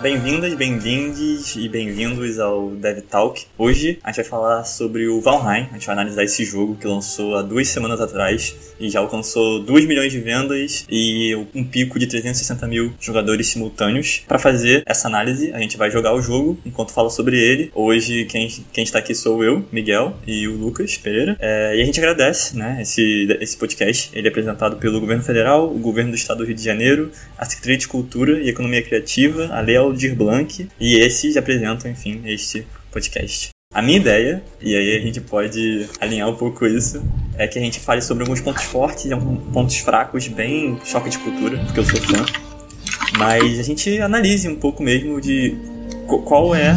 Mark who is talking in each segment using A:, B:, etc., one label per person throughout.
A: Bem-vindas, bem-vindes e bem-vindos ao Dev Talk. Hoje a gente vai falar sobre o Valheim, a gente vai analisar esse jogo que lançou há duas semanas atrás e já alcançou 2 milhões de vendas e um pico de 360 mil jogadores simultâneos. Para fazer essa análise, a gente vai jogar o jogo enquanto fala sobre ele. Hoje quem, quem está aqui sou eu, Miguel, e o Lucas Pereira. É, e a gente agradece né, esse, esse podcast. Ele é apresentado pelo Governo Federal, o Governo do Estado do Rio de Janeiro, a Secretaria de Cultura e Economia Criativa, a Lei Aldir Blanc, e esses apresentam, enfim, este podcast. A minha ideia, e aí a gente pode alinhar um pouco isso, é que a gente fale sobre alguns pontos fortes e alguns pontos fracos, bem choque de cultura, porque eu sou fã. Mas a gente analise um pouco mesmo de qual é,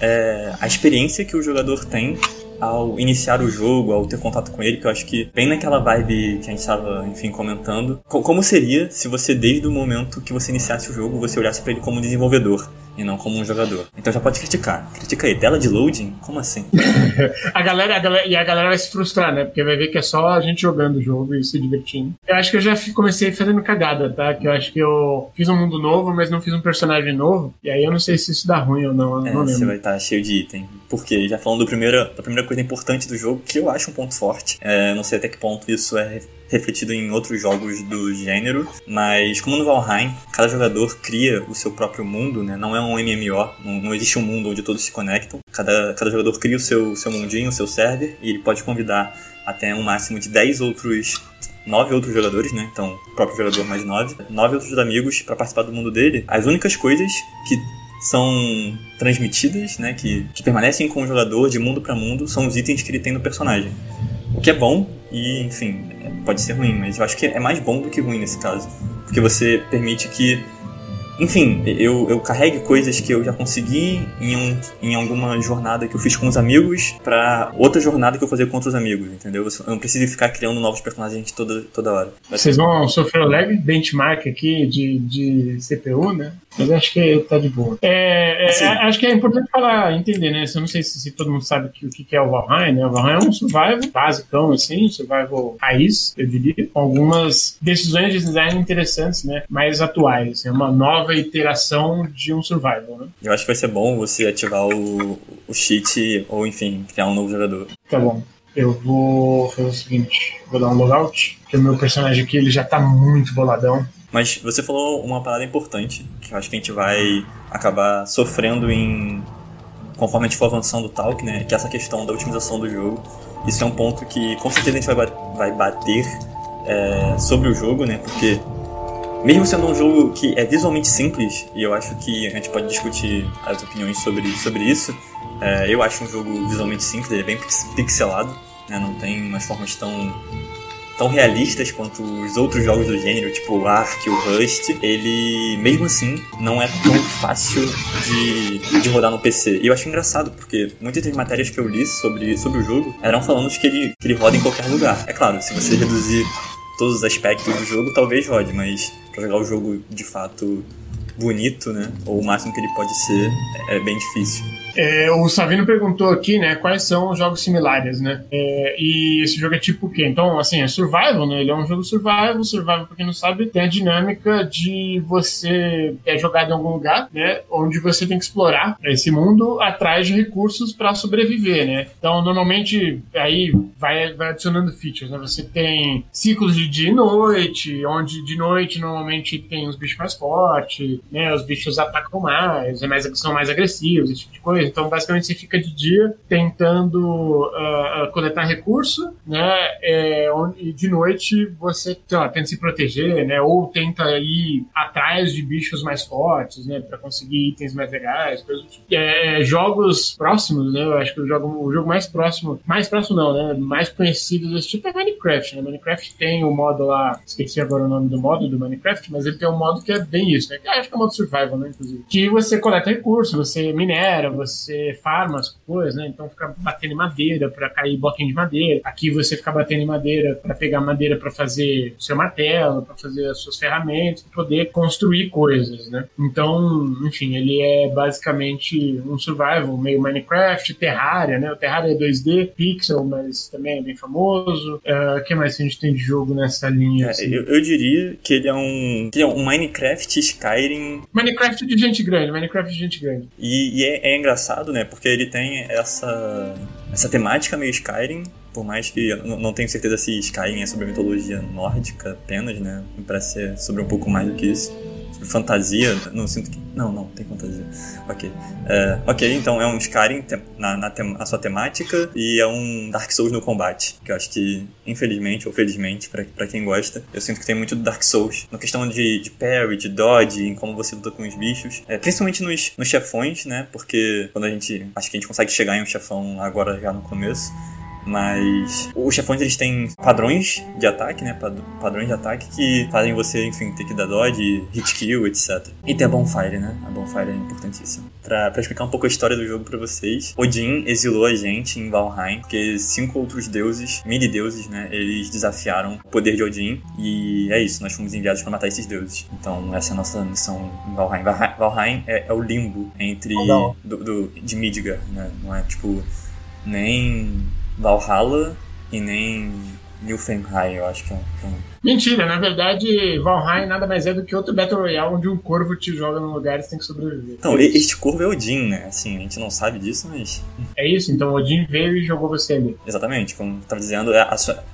A: é a experiência que o jogador tem ao iniciar o jogo, ao ter contato com ele, que eu acho que bem naquela vibe que a gente estava, enfim, comentando. Como seria se você, desde o momento que você iniciasse o jogo, você olhasse para ele como desenvolvedor? E não como um jogador. Então já pode criticar. Critica aí. Tela de loading? Como assim?
B: a, galera, a galera, e a galera vai se frustrar, né? Porque vai ver que é só a gente jogando o jogo e se divertindo. Eu acho que eu já comecei fazendo cagada, tá? Que eu acho que eu fiz um mundo novo, mas não fiz um personagem novo. E aí eu não sei se isso dá ruim ou não.
A: É,
B: não
A: você vai estar tá cheio de item. Porque já falando do primeiro, da primeira coisa importante do jogo, que eu acho um ponto forte. É, não sei até que ponto isso é refletido em outros jogos do gênero, mas como no Valheim, cada jogador cria o seu próprio mundo, né? Não é um MMO, não, não existe um mundo onde todos se conectam. Cada, cada jogador cria o seu, seu mundinho, o seu server, e ele pode convidar até um máximo de 10 outros nove outros jogadores, né? Então, o próprio jogador mais nove. Nove outros amigos para participar do mundo dele. As únicas coisas que são transmitidas, né? Que, que permanecem com o jogador de mundo para mundo são os itens que ele tem no personagem. O que é bom e, enfim, pode ser ruim, mas eu acho que é mais bom do que ruim nesse caso. Porque você permite que enfim, eu, eu carregue coisas que eu já consegui em, um, em alguma jornada que eu fiz com os amigos para outra jornada que eu fazer com outros amigos, entendeu? Eu não preciso ficar criando novos personagens toda, toda hora.
B: Vocês vão sofrer o lag benchmark aqui de, de CPU, né? Mas acho que tá de boa. É, é, assim, acho que é importante falar, entender, né? Eu não sei se, se todo mundo sabe que, o que é o Valheim, né? O Valheim é um survival basicão, assim, survival raiz, eu diria, com algumas decisões de design interessantes, né? Mais atuais. Assim, é uma nova iteração de um survival, né?
A: Eu acho que vai ser bom você ativar o, o cheat ou, enfim, criar um novo jogador.
B: Tá bom. Eu vou fazer o seguinte, vou dar um logout, porque o meu personagem aqui ele já tá muito boladão.
A: Mas você falou uma parada importante, que eu acho que a gente vai acabar sofrendo em. conforme a gente for avançando o talk, né? Que é essa questão da otimização do jogo. Isso é um ponto que com certeza a gente vai, vai bater é, sobre o jogo, né? Porque mesmo sendo um jogo que é visualmente simples, e eu acho que a gente pode discutir as opiniões sobre, sobre isso, é, eu acho um jogo visualmente simples, ele é bem pixelado, né? não tem umas formas tão tão realistas quanto os outros jogos do gênero, tipo o Ark, o Rust, ele, mesmo assim, não é tão fácil de, de rodar no PC. E eu acho engraçado, porque muitas das matérias que eu li sobre, sobre o jogo eram falando que ele, que ele roda em qualquer lugar. É claro, se você reduzir todos os aspectos do jogo, talvez rode, mas para jogar o jogo de fato bonito, né, ou o máximo que ele pode ser, é bem difícil.
B: É, o Savino perguntou aqui, né, quais são os jogos similares, né? É, e esse jogo é tipo o quê? Então, assim, é survival, né? Ele é um jogo survival. Survival, pra quem não sabe, tem a dinâmica de você é jogado em algum lugar, né? Onde você tem que explorar esse mundo atrás de recursos para sobreviver, né? Então, normalmente, aí vai, vai adicionando features, né? Você tem ciclos de dia e noite, onde de noite normalmente tem os bichos mais fortes, né? Os bichos atacam mais, é são mais agressivos, esse tipo de coisa. Então, basicamente, você fica de dia tentando uh, coletar recurso, né? É, e de noite você lá, tenta se proteger, né? Ou tenta ir atrás de bichos mais fortes, né? Para conseguir itens mais legais, coisas tipo. É, jogos próximos, né? Eu acho que o jogo, o jogo mais próximo, mais próximo não, né? Mais conhecido desse tipo é Minecraft, né? Minecraft tem o um modo lá, esqueci agora o nome do modo do Minecraft, mas ele tem um modo que é bem isso, né? Que acho que é o modo survival, né? Inclusive. Que você coleta recursos, você minera, você você farma as coisas, né? Então fica batendo em madeira para cair bloquinho de madeira. Aqui você fica batendo em madeira para pegar madeira para fazer seu martelo, para fazer as suas ferramentas, para poder construir coisas, né? Então, enfim, ele é basicamente um survival meio Minecraft, Terraria, né? O Terraria é 2D, pixel, mas também é bem famoso. O uh, que mais a gente tem de jogo nessa linha?
A: É, assim? eu, eu, diria que ele é um, ele é um Minecraft Skyrim.
B: Minecraft de gente grande, Minecraft de gente grande.
A: E, e é, é engraçado, né? Porque ele tem essa, essa temática meio Skyrim, por mais que eu não tenho certeza se Skyrim é sobre mitologia nórdica apenas, né? Parece ser sobre um pouco mais do que isso fantasia. Não sinto que. Não, não, tem fantasia. Ok. É, ok, então é um Skyrim na, na, na, sua temática e é um Dark Souls no combate. Que eu acho que, infelizmente ou felizmente, para quem gosta, eu sinto que tem muito do Dark Souls. Na questão de, de parry, de dodge, em como você luta com os bichos. É, principalmente nos, nos chefões, né? Porque quando a gente. Acho que a gente consegue chegar em um chefão agora já no começo. Mas os chefões eles têm padrões de ataque, né? Padrões de ataque que fazem você, enfim, ter que dar dodge, hit kill, etc. E tem a Bonfire, né? A Bonfire é importantíssima. Pra, pra explicar um pouco a história do jogo pra vocês, Odin exilou a gente em Valheim, porque cinco outros deuses, mini deuses, né? Eles desafiaram o poder de Odin. E é isso, nós fomos enviados para matar esses deuses. Então, essa é a nossa missão em Valheim. Valheim é, é o limbo entre. Do, do, de Midgard, né? Não é tipo. Nem Valhalla e nem Nilfenheim, eu acho que é, que é um
B: Mentira, na verdade, Valheim nada mais é do que outro Battle Royale onde um corvo te joga num lugar e você tem que sobreviver.
A: Então, este corvo é Odin, né? Assim, a gente não sabe disso, mas.
B: É isso, então Odin veio e jogou você ali.
A: Exatamente, como tava dizendo, é a sua,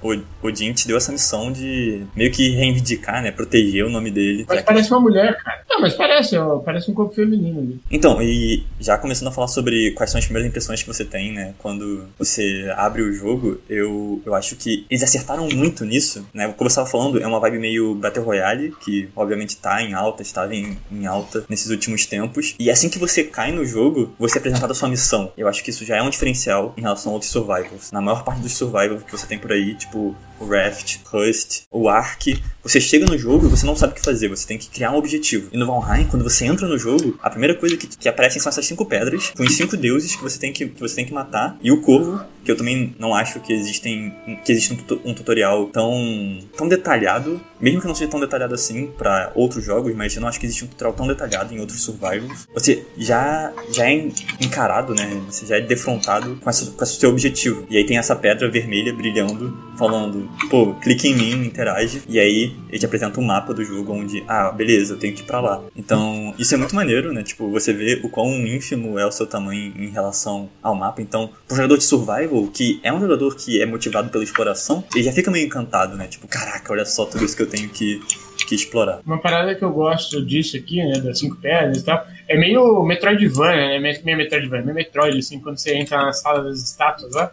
A: Odin te deu essa missão de meio que reivindicar, né? Proteger o nome dele.
B: Mas parece uma mulher, cara. Não, mas parece, ó, parece um corpo feminino ali.
A: Então, e já começando a falar sobre quais são as primeiras impressões que você tem, né? Quando você abre o jogo, eu, eu acho que eles acertaram muito nisso, né? Como eu estava falando, falando, é uma vibe meio Battle Royale, que obviamente tá em alta, estava em, em alta nesses últimos tempos. E assim que você cai no jogo, você é apresentado a sua missão. Eu acho que isso já é um diferencial em relação a outros survivals. Na maior parte dos survivals que você tem por aí, tipo o Raft, Rust, o Ark, você chega no jogo e você não sabe o que fazer, você tem que criar um objetivo. E no Valheim, quando você entra no jogo, a primeira coisa que, que aparecem são essas cinco pedras, com os cinco deuses que você tem que, que, você tem que matar, e o corvo, que eu também não acho que existem que existe um, um tutorial tão, tão detalhado, mesmo que não seja tão detalhado assim para outros jogos, mas eu não acho que existe um tutorial tão detalhado em outros survivals. Você já, já é encarado, né? Você já é defrontado com, essa, com esse seu objetivo. E aí tem essa pedra vermelha brilhando, falando, pô, clique em mim, interage. E aí ele te apresenta um mapa do jogo onde, ah, beleza, eu tenho que ir pra lá. Então, isso é muito maneiro, né? Tipo, você vê o quão ínfimo é o seu tamanho em relação ao mapa. Então, pro jogador de survival, que é um jogador que é motivado pela exploração, ele já fica meio encantado, né? Tipo, caraca, olha só tudo isso que eu tenho que, que explorar.
B: Uma parada que eu gosto disso aqui, né, das cinco pedras e tal, é meio Metroidvania, né? Meio Metroidvania, meio Metroid, assim, quando você entra na sala das estátuas lá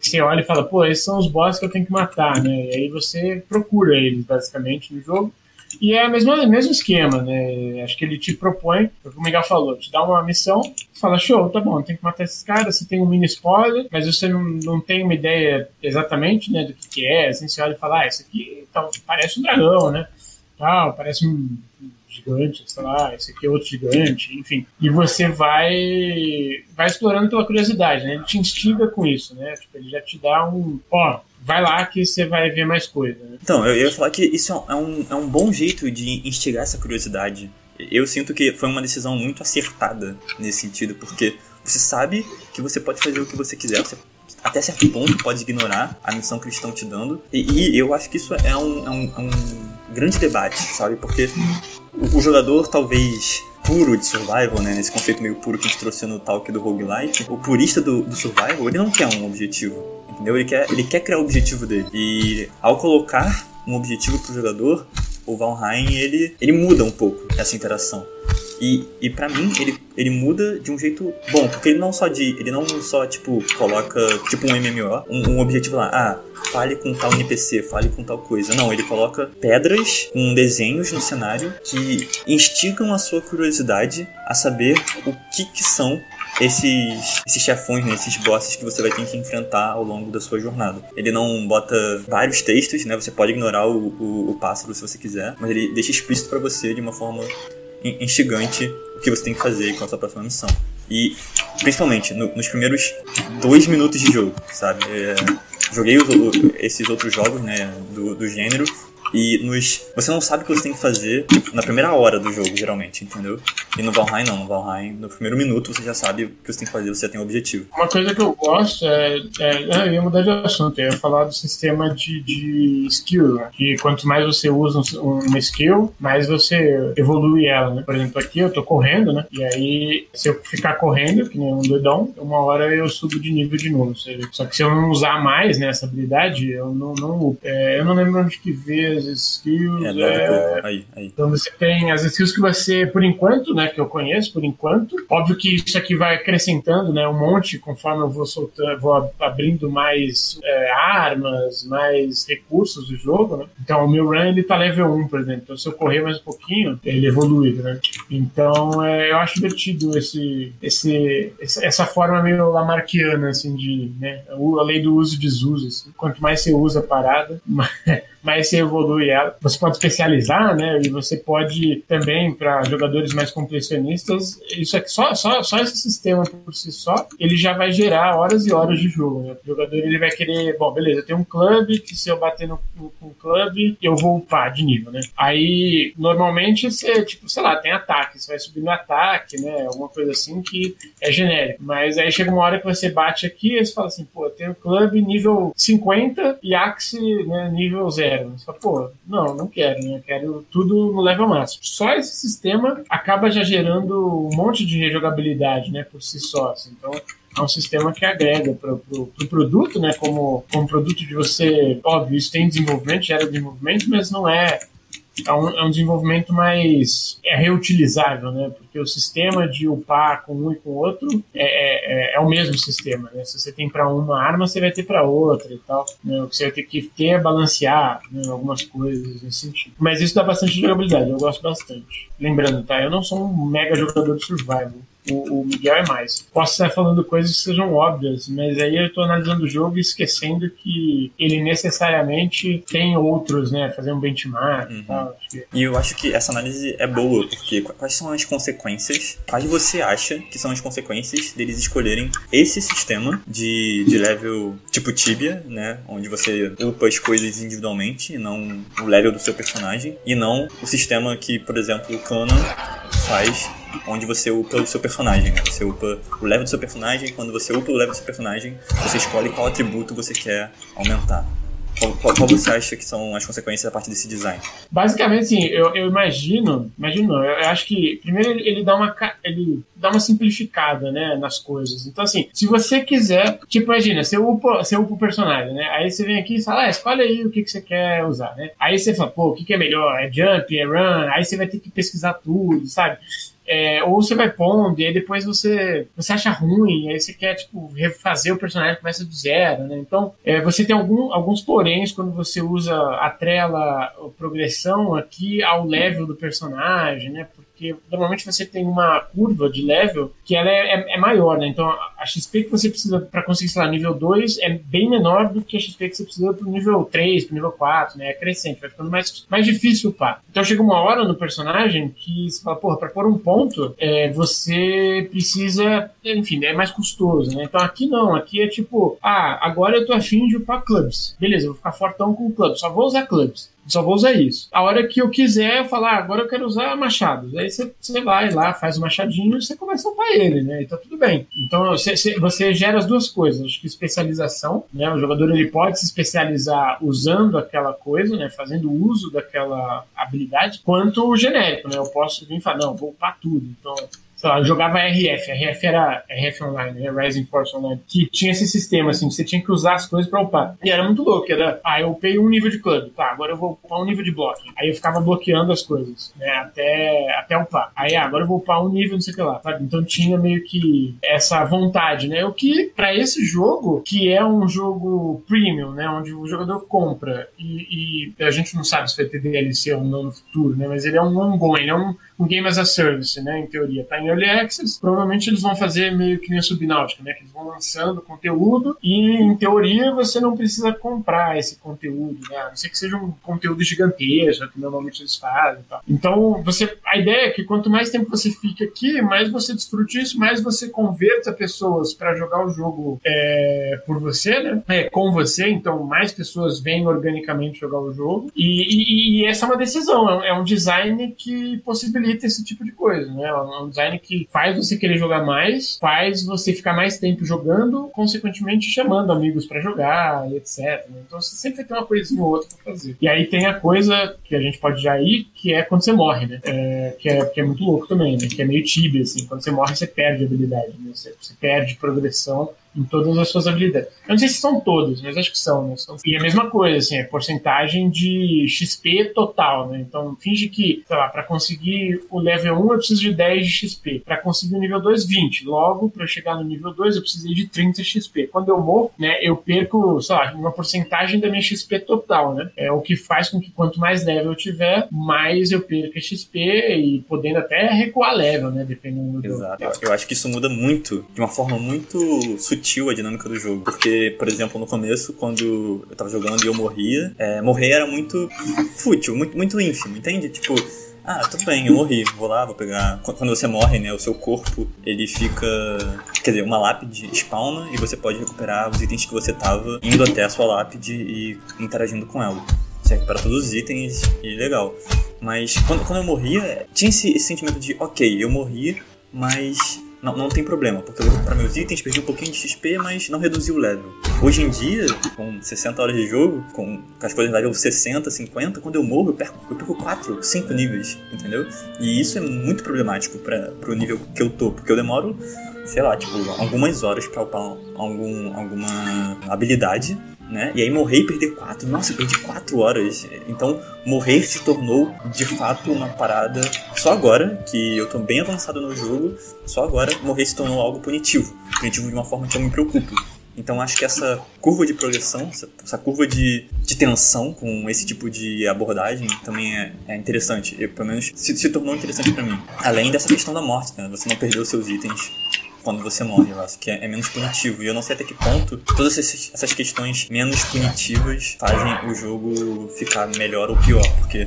B: você olha e fala, pô, esses são os bosses que eu tenho que matar, né? E aí você procura eles, basicamente, no jogo. E é o mesmo, mesmo esquema, né? Acho que ele te propõe, o que o Miguel falou, te dá uma missão, fala, show, tá bom, tem que matar esses caras, você tem um mini spoiler, mas você não, não tem uma ideia exatamente, né, do que, que é, assim, você olha e fala, ah, isso aqui tá, parece um dragão, né? Tal, parece um gigante, sei lá, esse aqui é outro gigante, enfim. E você vai vai explorando pela curiosidade, né? Ele te instiga com isso, né? Tipo, ele já te dá um, ó, vai lá que você vai ver mais coisa. Né?
A: Então, eu ia falar que isso é um, é um bom jeito de instigar essa curiosidade. Eu sinto que foi uma decisão muito acertada nesse sentido, porque você sabe que você pode fazer o que você quiser, você até certo ponto pode ignorar a missão que eles estão te dando. E, e eu acho que isso é um, é um, é um grande debate, sabe? Porque o, o jogador talvez puro de survival, né? Nesse conceito meio puro que a gente trouxe no talk do roguelite, o purista do, do survival, ele não quer um objetivo, entendeu? Ele quer, ele quer criar o objetivo dele. E ao colocar um objetivo pro jogador, o Valheim, ele, ele muda um pouco essa interação. E, e para mim, ele, ele muda de um jeito bom, porque ele não só de. Ele não só, tipo, coloca tipo um MMO, um, um objetivo lá, ah, fale com tal NPC, fale com tal coisa. Não, ele coloca pedras com desenhos no cenário que instigam a sua curiosidade a saber o que, que são esses, esses chefões, né, esses bosses que você vai ter que enfrentar ao longo da sua jornada. Ele não bota vários textos, né? Você pode ignorar o, o, o pássaro se você quiser, mas ele deixa explícito para você de uma forma instigante o que você tem que fazer com a sua próxima missão. E principalmente no, nos primeiros dois minutos de jogo, sabe? É, joguei os, esses outros jogos, né, do, do gênero, e nos. Você não sabe o que você tem que fazer tipo, na primeira hora do jogo, geralmente, entendeu? E no Valheim não, no Valheim, no primeiro minuto você já sabe o que você tem que fazer, você tem um objetivo.
B: Uma coisa que eu gosto é. é eu ia mudar de assunto, eu ia falar do sistema de, de skill, né? Que quanto mais você usa um, uma skill, mais você evolui ela, né? Por exemplo, aqui eu tô correndo, né? E aí, se eu ficar correndo, que nem um doidão, uma hora eu subo de nível de novo. Só que se eu não usar mais né, essa habilidade, eu não. não é, eu não lembro onde que vê as skills. É, é... Aí, aí. Então você tem as skills que você, por enquanto, né, que eu conheço, por enquanto. Óbvio que isso aqui vai acrescentando, né, um monte conforme eu vou soltando, vou abrindo mais é, armas, mais recursos do jogo, né. Então o meu run ele tá level 1, por exemplo. Então se eu correr mais um pouquinho, ele evolui, né. Então é, eu acho divertido esse, esse, essa forma meio lamarquiana, assim, de, né, a lei do uso e desuso. Assim. Quanto mais você usa a parada, mais mais você evolui ela. Você pode especializar, né? E você pode também, para jogadores mais completionistas, isso aqui, só, só, só esse sistema por si só, ele já vai gerar horas e horas de jogo. Né? O jogador ele vai querer, bom, beleza, tem um clube que se eu bater no, no, no clube, eu vou upar de nível, né? Aí, normalmente, você, tipo, sei lá, tem ataque, você vai subir no ataque, né? Alguma coisa assim que é genérico. Mas aí chega uma hora que você bate aqui e você fala assim, pô, tem o clube nível 50 e Axe né, nível 0 zero. Você pô, não, não quero, né? Quero tudo no level máximo. Só esse sistema acaba já gerando um monte de rejogabilidade, né, por si só. Assim. Então, é um sistema que agrega para o pro, pro produto, né? Como, como produto de você, óbvio, isso tem desenvolvimento, gera desenvolvimento, mas não é é um, é um desenvolvimento mais é reutilizável, né? Porque o sistema de upar com um e com outro é, é, é, é o mesmo sistema, né? Se você tem para uma arma, você vai ter para outra e tal. Né? O que você vai ter que ter é balancear né? algumas coisas nesse sentido. Mas isso dá bastante jogabilidade, eu gosto bastante. Lembrando, tá? Eu não sou um mega jogador de survival o, o, Miguel é mais. Posso estar falando coisas que sejam óbvias, mas aí eu estou analisando o jogo e esquecendo que ele necessariamente tem outros, né? Fazer um benchmark uhum. e tal.
A: Que... E eu acho que essa análise é boa, porque quais são as consequências? Quais você acha que são as consequências deles escolherem esse sistema de, de level tipo Tibia, né? Onde você upa as coisas individualmente e não o level do seu personagem, e não o sistema que, por exemplo, o Conan faz onde você upa o seu personagem. Né? Você upa o level do seu personagem, quando você upa o level do seu personagem, você escolhe qual atributo você quer aumentar. Qual, qual, qual, você acha que são as consequências a partir desse design?
B: Basicamente, assim, eu, eu imagino, imagino não, eu, acho que primeiro ele, ele, dá uma ele dá uma simplificada, né, nas coisas. Então, assim, se você quiser, tipo, imagina, você upa, você upa o personagem, né? Aí você vem aqui e fala, ah, escolhe aí o que, que você quer usar, né? Aí você fala, pô, o que, que é melhor? É jump, é run? Aí você vai ter que pesquisar tudo, sabe? É, ou você vai pondo, e aí depois você, você acha ruim, aí você quer, tipo, refazer o personagem começa do zero, né? Então, é, você tem algum, alguns poréns quando você usa a trela, a progressão aqui ao level do personagem, né? porque normalmente você tem uma curva de level que ela é, é, é maior, né? Então a XP que você precisa para conseguir, sei lá, nível 2 é bem menor do que a XP que você precisa pro nível 3, pro nível 4, né? É crescente, vai ficando mais, mais difícil upar. Então chega uma hora no personagem que você fala, porra, pra pôr um ponto, é, você precisa, enfim, é mais custoso, né? Então aqui não, aqui é tipo, ah, agora eu tô afim de upar clubs. Beleza, eu vou ficar fortão com clubs, só vou usar clubs só vou usar isso. A hora que eu quiser, eu falar, ah, agora eu quero usar machados. Aí você, vai lá, faz o machadinho e você começa a upar ele, né? E tá tudo bem. Então você, você gera as duas coisas. Acho que especialização, né? O jogador ele pode se especializar usando aquela coisa, né? Fazendo uso daquela habilidade, quanto o genérico, né? Eu posso vir e falar, não, vou upar tudo. Então, sei lá, jogava RF, RF era RF Online, né, Rising Force Online, que tinha esse sistema, assim, você tinha que usar as coisas pra upar. E era muito louco, era, ah, eu upei um nível de clube, tá, agora eu vou upar um nível de bloco. Aí eu ficava bloqueando as coisas, né, até, até upar. Aí, ah, agora eu vou upar um nível, não sei o que lá, sabe? Então tinha meio que essa vontade, né, o que, para esse jogo, que é um jogo premium, né, onde o jogador compra e, e a gente não sabe se vai ter DLC ou não no futuro, né, mas ele é um ongoing, ele é um, um game as a service, né, em teoria, tá em Early Access, provavelmente eles vão fazer meio que nem a Subnáutica, né? Que eles vão lançando conteúdo e, em teoria, você não precisa comprar esse conteúdo, né? A não ser que seja um conteúdo gigantesco, que normalmente eles fazem e tal. Então, você, a ideia é que quanto mais tempo você fica aqui, mais você desfrute isso, mais você converta pessoas para jogar o jogo é, por você, né? É, com você, então mais pessoas vêm organicamente jogar o jogo. E, e, e essa é uma decisão, é um design que possibilita esse tipo de coisa, né? É um design que faz você querer jogar mais, faz você ficar mais tempo jogando, consequentemente chamando amigos para jogar e etc. Né? Então você sempre tem uma coisinha ou outra pra fazer. E aí tem a coisa que a gente pode já ir, que é quando você morre, né? É, que, é, que é muito louco também, né? Que é meio tibia, assim. Quando você morre, você perde habilidade, né? Você, você perde progressão em todas as suas habilidades. Eu não sei se são todas, mas acho que são, né? E a mesma coisa, assim, é porcentagem de XP total, né? Então, finge que, sei lá, para conseguir o level 1 eu preciso de 10 de XP. Para conseguir o nível 2, 20. Logo, para chegar no nível 2 eu precisei de 30 XP. Quando eu morro, né, eu perco, sei lá, uma porcentagem da minha XP total, né? É o que faz com que quanto mais level eu tiver, mais eu perca XP e podendo até recuar level, né? Dependendo do.
A: Exato. Eu acho que isso muda muito, de uma forma muito sutil a dinâmica do jogo. Porque, por exemplo, no começo, quando eu tava jogando e eu morria, é, morrer era muito fútil, muito, muito ínfimo, entende? Tipo, ah, tudo bem, eu morri, vou lá, vou pegar. Quando você morre, né, o seu corpo ele fica. Quer dizer, uma lápide spawna e você pode recuperar os itens que você tava indo até a sua lápide e interagindo com ela. Você recupera todos os itens e legal. Mas quando, quando eu morria, tinha esse, esse sentimento de, ok, eu morri, mas não, não tem problema, porque eu vou recuperar meus itens, perdi um pouquinho de XP, mas não reduzi o level. Hoje em dia, com 60 horas de jogo, com, com as coisas level 60, 50, quando eu morro, eu perco, eu perco 4, 5 níveis, entendeu? E isso é muito problemático para pro nível que eu tô, porque eu demoro, sei lá, tipo, algumas horas pra upar algum, alguma habilidade né? E aí morrer e perder quatro. Nossa, eu perdi quatro horas. Então, morrer se tornou de fato uma parada. Só agora, que eu tô bem avançado no jogo, só agora morrer se tornou algo punitivo. Punitivo de uma forma que eu me preocupo. Então acho que essa curva de progressão, essa, curva de, de tensão com esse tipo de abordagem também é, é interessante. Eu, pelo menos se, se tornou interessante para mim. Além dessa questão da morte, né? Você não perdeu seus itens quando você morre. Eu acho que é, é, menos punitivo. E eu não sei até que ponto todas essas questões menos punitivas fazem o jogo ficar melhor ou pior. Porque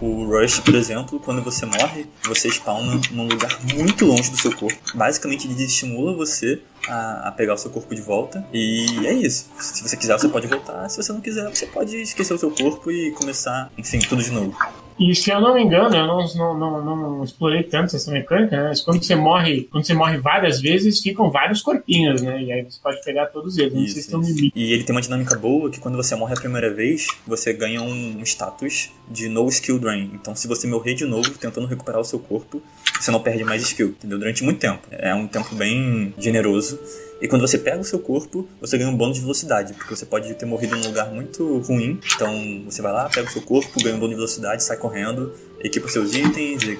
A: o Rush, por exemplo, quando você morre, você spawna num lugar muito longe do seu corpo. Basicamente, ele estimula você a, a, pegar o seu corpo de volta. E é isso. Se você quiser, você pode voltar. Se você não quiser, você pode esquecer o seu corpo e começar, enfim, tudo de novo.
B: E se eu não me engano, eu não, não, não, não explorei tanto essa mecânica, né? Mas quando você morre, quando você morre várias vezes, ficam vários corpinhos, né? E aí você pode pegar todos eles. Não sei se tem um limite.
A: E ele tem uma dinâmica boa que quando você morre a primeira vez, você ganha um status de no skill drain. Então se você morrer de novo tentando recuperar o seu corpo, você não perde mais skill, entendeu? Durante muito tempo. É um tempo bem generoso. E quando você pega o seu corpo, você ganha um bônus de velocidade, porque você pode ter morrido em um lugar muito ruim. Então você vai lá, pega o seu corpo, ganha um bônus de velocidade, sai correndo, equipa seus itens, e,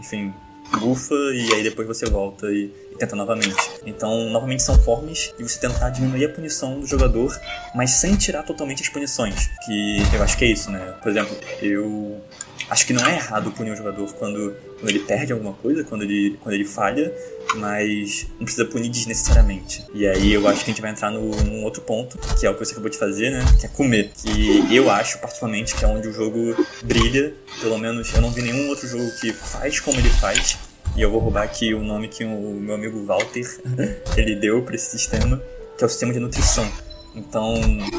A: enfim, bufa e aí depois você volta e, tenta novamente. Então, novamente são formas de você tentar diminuir a punição do jogador, mas sem tirar totalmente as punições. Que eu acho que é isso, né? Por exemplo, eu acho que não é errado punir o jogador quando, quando ele perde alguma coisa, quando ele, quando ele falha, mas não precisa punir desnecessariamente. E aí eu acho que a gente vai entrar no, num outro ponto, que é o que você acabou de fazer, né? Que é comer. Que eu acho, particularmente, que é onde o jogo brilha. Pelo menos eu não vi nenhum outro jogo que faz como ele faz. E eu vou roubar aqui o nome que o meu amigo Walter ele deu para esse sistema, que é o sistema de nutrição. Então,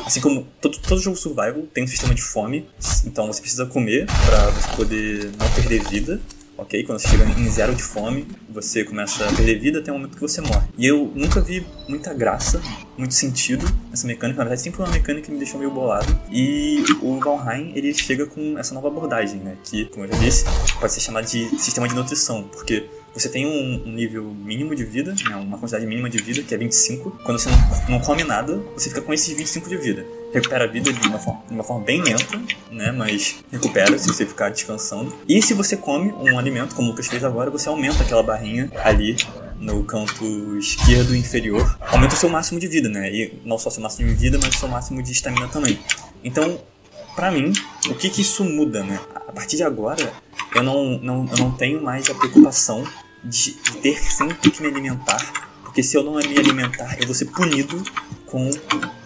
A: assim como todo, todo jogo survival tem um sistema de fome, então você precisa comer para você poder não perder vida ok? Quando você chega em zero de fome, você começa a perder vida até o momento que você morre. E eu nunca vi muita graça, muito sentido nessa mecânica. Na verdade, sempre uma mecânica que me deixou meio bolado. E o Valheim, ele chega com essa nova abordagem, né? Que, como eu já disse, pode ser chamado de sistema de nutrição, porque você tem um, nível mínimo de vida, né, uma quantidade mínima de vida, que é 25. Quando você não, não come nada, você fica com esses 25 de vida. Recupera a vida de uma, forma, uma forma bem lenta, né? Mas recupera se você ficar descansando. E se você come um alimento, como o Lucas fez agora, você aumenta aquela barrinha ali no canto esquerdo inferior. Aumenta o seu máximo de vida, né? E não só o seu máximo de vida, mas o seu máximo de estamina também. Então, para mim, o que que isso muda, né? A partir de agora, eu não, não, eu não tenho mais a preocupação de ter sempre que me alimentar, porque se eu não me alimentar, eu vou ser punido com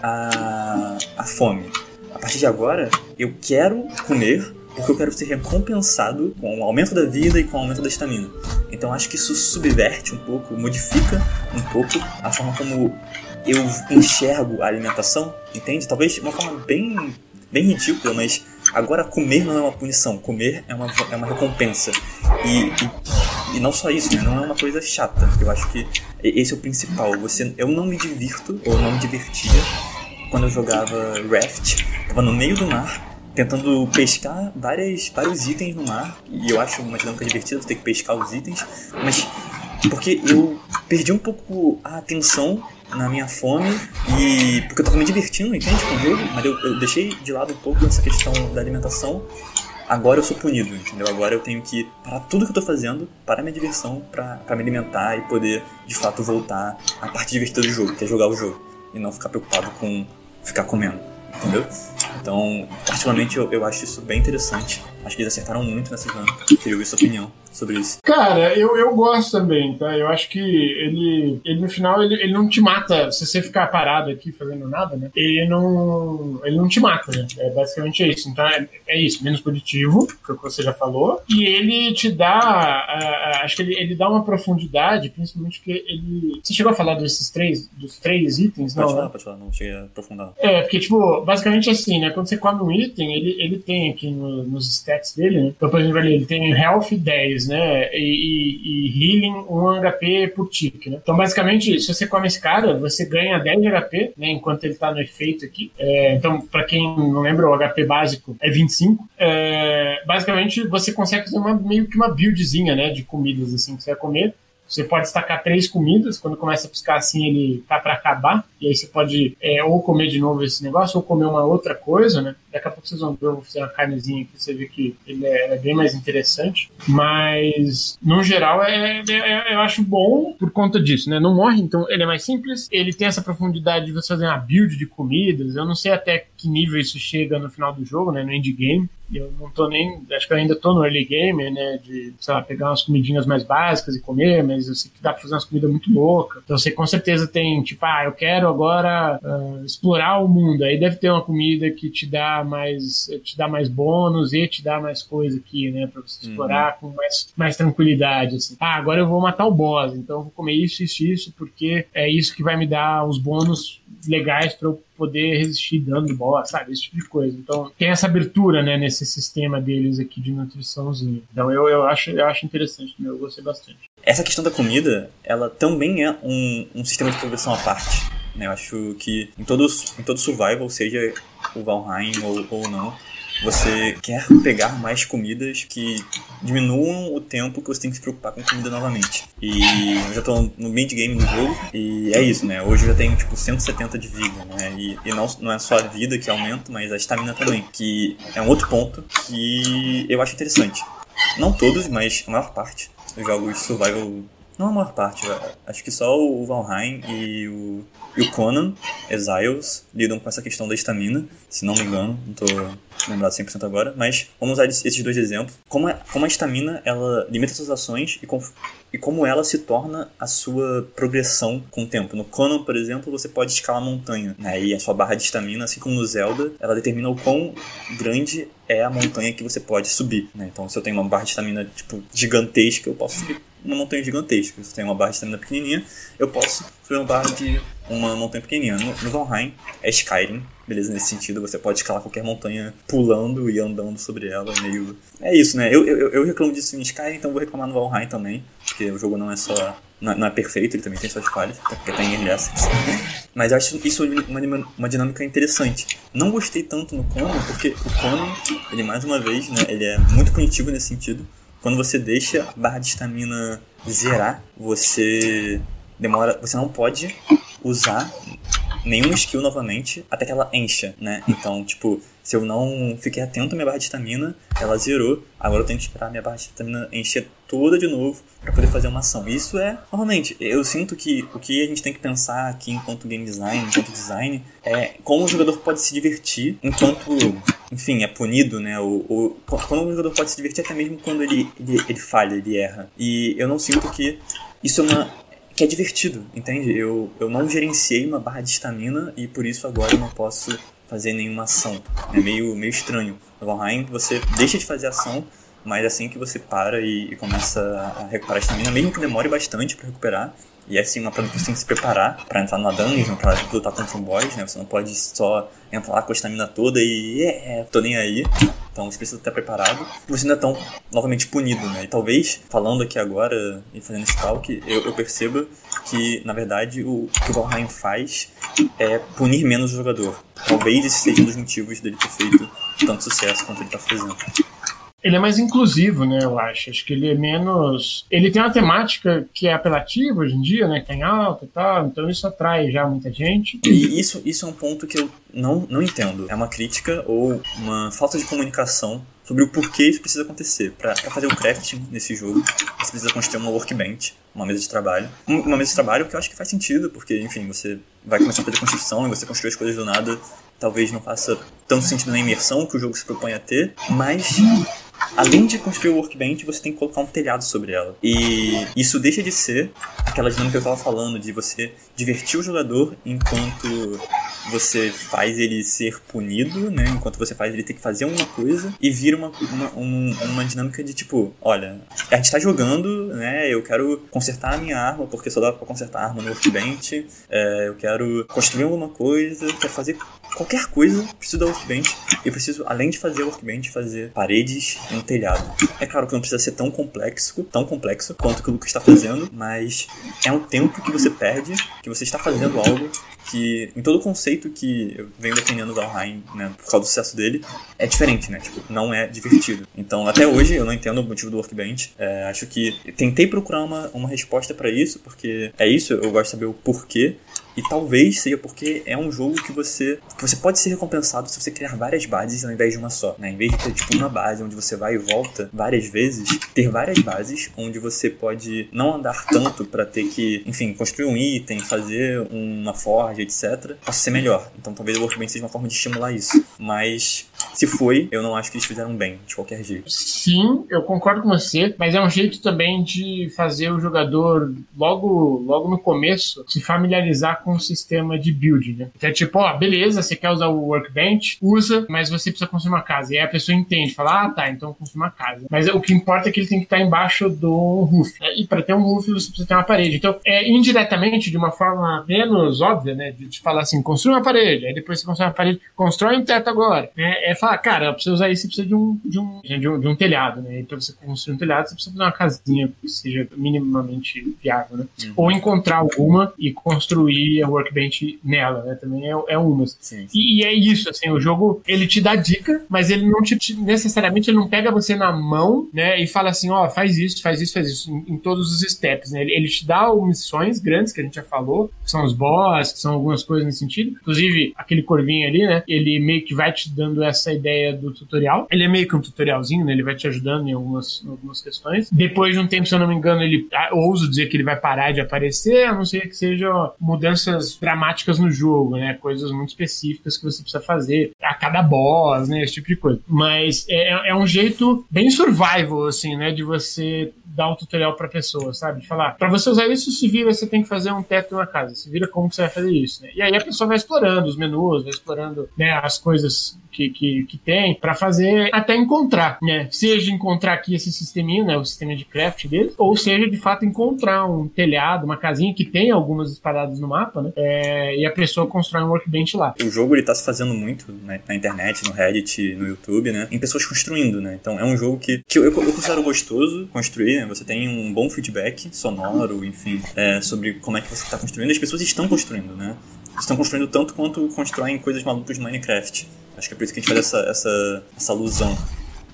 A: a, a fome. A partir de agora, eu quero comer porque eu quero ser recompensado com o aumento da vida e com o aumento da estamina. Então acho que isso subverte um pouco, modifica um pouco a forma como eu enxergo a alimentação, entende? Talvez de uma forma bem, bem ridícula, mas agora comer não é uma punição, comer é uma, é uma recompensa. E, e, e não só isso, né? não é uma coisa chata. Eu acho que esse é o principal. Você, eu não me divirto, ou não me divertia, quando eu jogava Raft, tava no meio do mar, tentando pescar várias, vários itens no mar. E eu acho uma dinâmica divertida ter que pescar os itens. Mas porque eu perdi um pouco a atenção na minha fome e porque eu tava me divertindo, entende, com o jogo, mas eu, eu deixei de lado um pouco essa questão da alimentação. Agora eu sou punido, entendeu? Agora eu tenho que parar tudo que eu tô fazendo para minha diversão, para me alimentar e poder de fato voltar à parte divertida do jogo, que é jogar o jogo e não ficar preocupado com ficar comendo, entendeu? Então, particularmente eu, eu acho isso bem interessante. Acho que eles acertaram muito nessa run. Queria ouvir sua opinião sobre isso.
B: Cara, eu, eu gosto também, tá? Eu acho que ele, ele no final, ele, ele não te mata se você ficar parado aqui fazendo nada, né? Ele não, ele não te mata, né? É basicamente isso. Então é, é isso, menos punitivo, que é o que você já falou. E ele te dá, uh, acho que ele, ele dá uma profundidade, principalmente porque ele... Você chegou a falar desses três, dos três itens,
A: pode
B: não?
A: Falar,
B: né?
A: pode falar, não cheguei a aprofundar.
B: É, porque, tipo, basicamente assim, né? Quando você come um item, ele, ele tem aqui no, nos stats dele, né? Então, por exemplo, ele tem Health 10, né? E, e, e Healing 1 HP por tick, né? Então, basicamente, se você come esse cara, você ganha 10 de HP, né? Enquanto ele tá no efeito aqui. É, então, pra quem não lembra, o HP básico é 25. É, basicamente, você consegue fazer uma, meio que uma buildzinha, né? De comidas, assim, que você vai comer. Você pode destacar três comidas, quando começa a piscar assim, ele tá para acabar, e aí você pode é, ou comer de novo esse negócio, ou comer uma outra coisa, né? Daqui a pouco vocês vão ver, eu vou fazer uma carnezinha aqui, você vê que ele é, é bem mais interessante. Mas, no geral, é, é, é, eu acho bom por conta disso, né? Não morre, então ele é mais simples, ele tem essa profundidade de você fazer uma build de comidas, eu não sei até que nível isso chega no final do jogo, né? No endgame. Eu não tô nem. Acho que eu ainda tô no early game, né? De, sei lá, pegar umas comidinhas mais básicas e comer, mas eu sei que dá pra fazer umas comidas muito loucas. Então você com certeza tem, tipo, ah, eu quero agora uh, explorar o mundo. Aí deve ter uma comida que te dá mais. te dá mais bônus e te dá mais coisa aqui, né? Pra você explorar uhum. com mais, mais tranquilidade. Assim. Ah, agora eu vou matar o boss, então eu vou comer isso, isso, isso, porque é isso que vai me dar os bônus legais para eu poder resistir dano de boss, sabe? Esse tipo de coisa. Então, tem essa abertura, né, nesse sistema deles aqui de nutriçãozinha. Então, eu, eu, acho, eu acho interessante, eu gostei bastante.
A: Essa questão da comida, ela também é um, um sistema de progressão à parte. Né? Eu acho que em, todos, em todo survival, seja o Valheim ou, ou não, você quer pegar mais comidas que diminuam o tempo que você tem que se preocupar com comida novamente. E eu já tô no mid-game do jogo, e é isso, né? Hoje eu já tenho, tipo, 170 de vida, né? E, e não, não é só a vida que aumenta, mas a estamina também, que é um outro ponto que eu acho interessante. Não todos, mas a maior parte dos jogos survival não a maior parte, acho que só o Valheim e o, e o Conan Exiles lidam com essa questão da estamina, se não me engano, não tô lembrado 100% agora, mas vamos usar esses dois exemplos. Como a, como a estamina, ela limita suas ações e, com, e como ela se torna a sua progressão com o tempo. No Conan, por exemplo, você pode escalar a montanha, né? e a sua barra de estamina, assim como no Zelda, ela determina o quão grande é a montanha que você pode subir, né? Então, se eu tenho uma barra de estamina, tipo, gigantesca, eu posso subir uma montanha gigantesca. Se eu tenho uma barra de estamina pequenininha, eu posso subir uma barra de uma montanha pequenininha. No, no Valheim é Skyrim, beleza? Nesse sentido, você pode escalar qualquer montanha pulando e andando sobre ela, meio... É isso, né? Eu, eu, eu reclamo disso em Skyrim, então vou reclamar no Valheim também, porque o jogo não é só... Não é perfeito, ele também tem suas falhas, porque tem early access. Mas acho isso uma, uma dinâmica interessante. Não gostei tanto no Conan, porque o Conan, ele mais uma vez, né, ele é muito punitivo nesse sentido. Quando você deixa a barra de estamina zerar, você demora, você não pode usar nenhuma skill novamente até que ela encha, né? Então, tipo, se eu não fiquei atento à minha barra de estamina, ela zerou. Agora eu tenho que esperar a minha barra de estamina encher toda de novo para poder fazer uma ação. Isso é, normalmente, eu sinto que o que a gente tem que pensar aqui enquanto game design, enquanto design, é como o jogador pode se divertir enquanto, enfim, é punido, né? Ou, ou como o jogador pode se divertir até mesmo quando ele, ele, ele falha, ele erra. E eu não sinto que isso é uma que é divertido, entende? Eu, eu não gerenciei uma barra de estamina e por isso agora eu não posso fazer nenhuma ação. É meio, meio estranho. No Valheim você deixa de fazer ação, mas assim que você para e, e começa a recuperar a estamina, mesmo que demore bastante para recuperar, e é assim uma parada que você tem que se preparar para entrar numa dungeon, pra lutar contra um boss, né? Você não pode só entrar lá com a estamina toda e é, tô nem aí. Então você precisa estar preparado. Você ainda é tão novamente punido, né? E talvez, falando aqui agora e fazendo esse talk, eu, eu perceba que, na verdade, o que o Valheim faz é punir menos o jogador. Talvez esse seja um dos motivos dele ter feito tanto sucesso quanto ele tá fazendo.
B: Ele é mais inclusivo, né, eu acho. Acho que ele é menos. Ele tem uma temática que é apelativa hoje em dia, né? Que tem alta e tal, então isso atrai já muita gente.
A: E isso, isso é um ponto que eu não, não entendo. É uma crítica ou uma falta de comunicação sobre o porquê isso precisa acontecer. Para fazer o crafting nesse jogo, você precisa construir uma workbench, uma mesa de trabalho. Uma mesa de trabalho que eu acho que faz sentido, porque, enfim, você vai começar a fazer construção e você construir as coisas do nada talvez não faça tanto sentido na imersão que o jogo se propõe a ter, mas além de construir o workbench, você tem que colocar um telhado sobre ela. E isso deixa de ser aquela dinâmica que eu estava falando, de você divertir o jogador enquanto você faz ele ser punido, né? Enquanto você faz ele ter que fazer uma coisa e vira uma, uma, um, uma dinâmica de tipo, olha, a gente tá jogando, né? Eu quero consertar a minha arma, porque só dá pra consertar a arma no workbench. É, eu quero construir alguma coisa, quero fazer qualquer coisa, preciso da workbench. Eu preciso, além de fazer workbench, fazer paredes e um telhado. É claro que não precisa ser tão complexo, tão complexo quanto que o Lucas está fazendo, mas é um tempo que você perde, que você está fazendo algo que em todo o conceito que eu venho defendendo o Valheim, né, por causa do sucesso dele, é diferente, né? Tipo, não é divertido. Então, até hoje, eu não entendo o motivo do Workbench. É, acho que tentei procurar uma, uma resposta para isso, porque é isso, eu gosto de saber o porquê. E talvez seja porque é um jogo que você você pode ser recompensado se você criar várias bases ao invés de uma só, né? Em vez de ter tipo uma base onde você vai e volta várias vezes, ter várias bases onde você pode não andar tanto para ter que, enfim, construir um item, fazer uma forja, etc, possa ser melhor. Então talvez o Workbench seja uma forma de estimular isso. Mas se foi, eu não acho que eles fizeram bem, de qualquer jeito.
B: Sim, eu concordo com você, mas é um jeito também de fazer o jogador logo, logo no começo se familiarizar com o sistema de build, né? É tipo, ó, beleza, você quer usar o workbench, usa, mas você precisa construir uma casa. E aí a pessoa entende, fala, ah, tá, então construir uma casa. Mas o que importa é que ele tem que estar embaixo do roof. E para ter um roof, você precisa ter uma parede. Então, é indiretamente, de uma forma menos óbvia, né? De falar assim, construa uma parede, aí depois você constrói uma parede, constrói um teto agora. É, é falar, cara, pra você usar isso, você precisa de um, de um, de um, de um telhado, né? E pra você construir um telhado, você precisa fazer uma casinha que seja minimamente viável, né? Uhum. Ou encontrar alguma e construir a workbench nela, né? Também é, é uma. E, e, é isso, assim, o jogo, ele te dá dica, mas ele não te, te, necessariamente, ele não pega você na mão, né? E fala assim, ó, oh, faz isso, faz isso, faz isso, em, em todos os steps, né? Ele, ele, te dá missões grandes, que a gente já falou, que são os boss, que são algumas coisas nesse sentido. Inclusive, aquele corvinho ali, né? Ele meio que vai te dando essa ideia do tutorial. Ele é meio que um tutorialzinho, né? Ele vai te ajudando em algumas, algumas questões. Depois de um tempo, se eu não me engano, ele ah, ouso dizer que ele vai parar de aparecer, a não ser que seja mudanças dramáticas no jogo, né? Coisas muito específicas que você precisa fazer a cada boss, né? Esse tipo de coisa. Mas é, é um jeito bem survival, assim, né? De você dar um tutorial pra pessoa, sabe? De falar, pra você usar isso, se vira, você tem que fazer um teto na casa. Se vira como que você vai fazer isso, né? E aí a pessoa vai explorando os menus, vai explorando né, as coisas que, que, que tem para fazer até encontrar, né? Seja encontrar aqui esse sisteminha, né? O sistema de craft dele, ou seja, de fato, encontrar um telhado, uma casinha que tem algumas espalhadas no mapa, né? É, e a pessoa constrói um workbench lá.
A: O jogo ele tá se fazendo muito né, na internet, no Reddit, no YouTube, né? Em pessoas construindo, né? Então é um jogo que, que eu, eu considero gostoso construir, né? Você tem um bom feedback sonoro, enfim, é, sobre como é que você está construindo. As pessoas estão construindo, né? Estão construindo tanto quanto constroem coisas malucas no Minecraft. Acho que é por isso que a gente faz essa, essa, essa alusão.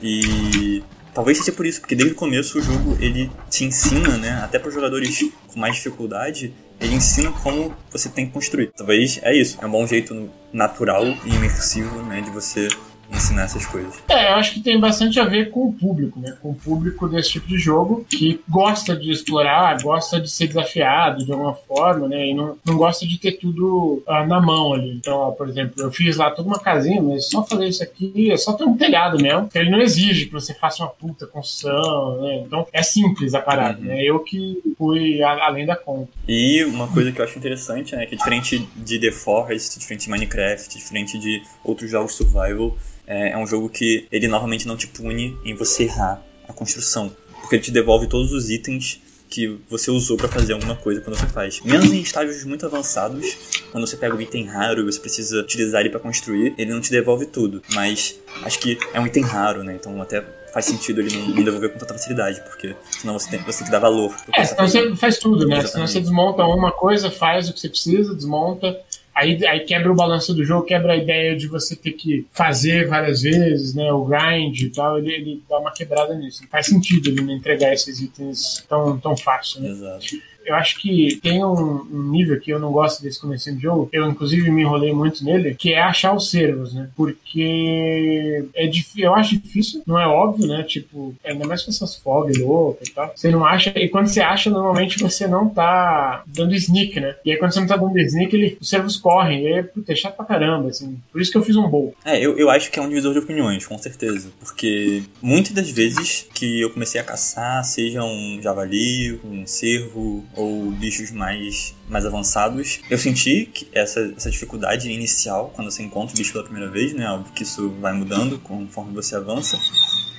A: E talvez seja por isso, porque desde o começo o jogo ele te ensina, né, até para jogadores com mais dificuldade, ele ensina como você tem que construir. Talvez é isso. É um bom jeito natural e imersivo, né, de você ensinar essas coisas.
B: É, eu acho que tem bastante a ver com o público, né? Com o público desse tipo de jogo que gosta de explorar, gosta de ser desafiado de alguma forma, né? E não, não gosta de ter tudo ah, na mão ali. Então, ó, por exemplo, eu fiz lá toda uma casinha, mas só fazer isso aqui é só ter um telhado mesmo. Ele não exige que você faça uma puta construção, né? Então é simples a parada, uhum. né? Eu que fui a, além da conta.
A: E uma coisa que eu acho interessante, né? Que é diferente de The Forest, diferente de Minecraft, diferente de outros jogos survival, é, é um jogo que ele novamente não te pune em você errar a construção, porque ele te devolve todos os itens que você usou para fazer alguma coisa quando você faz. Menos em estágios muito avançados, quando você pega um item raro e você precisa utilizar ele para construir, ele não te devolve tudo. Mas acho que é um item raro, né? Então até faz sentido ele não, não devolver com tanta facilidade, porque senão você tem, você tem que dar valor.
B: É, senão você faz tudo, né? Exatamente. Senão você desmonta uma coisa, faz o que você precisa, desmonta, Aí, aí quebra o balanço do jogo, quebra a ideia de você ter que fazer várias vezes, né? O grind e tal, ele, ele dá uma quebrada nisso. Não faz sentido ele não entregar esses itens tão, tão fácil, né?
A: Exato
B: eu acho que tem um, um, nível que eu não gosto desse começo de jogo, eu inclusive me enrolei muito nele, que é achar os servos, né? Porque é eu acho difícil, não é óbvio, né? Tipo, ainda mais com essas fog loucas e tal. Você não acha, e quando você acha, normalmente você não tá dando sneak, né? E aí quando você não tá dando sneak, ele, os servos correm, e aí é chato pra caramba, assim. Por isso que eu fiz um bowl.
A: É, eu, eu acho que é um divisor de opiniões, com certeza. Porque muitas das vezes que eu comecei a caçar, seja um javali, um cervo, ou bichos mais, mais avançados. Eu senti que essa, essa dificuldade inicial quando você encontra o bicho pela primeira vez, né? Óbvio que isso vai mudando conforme você avança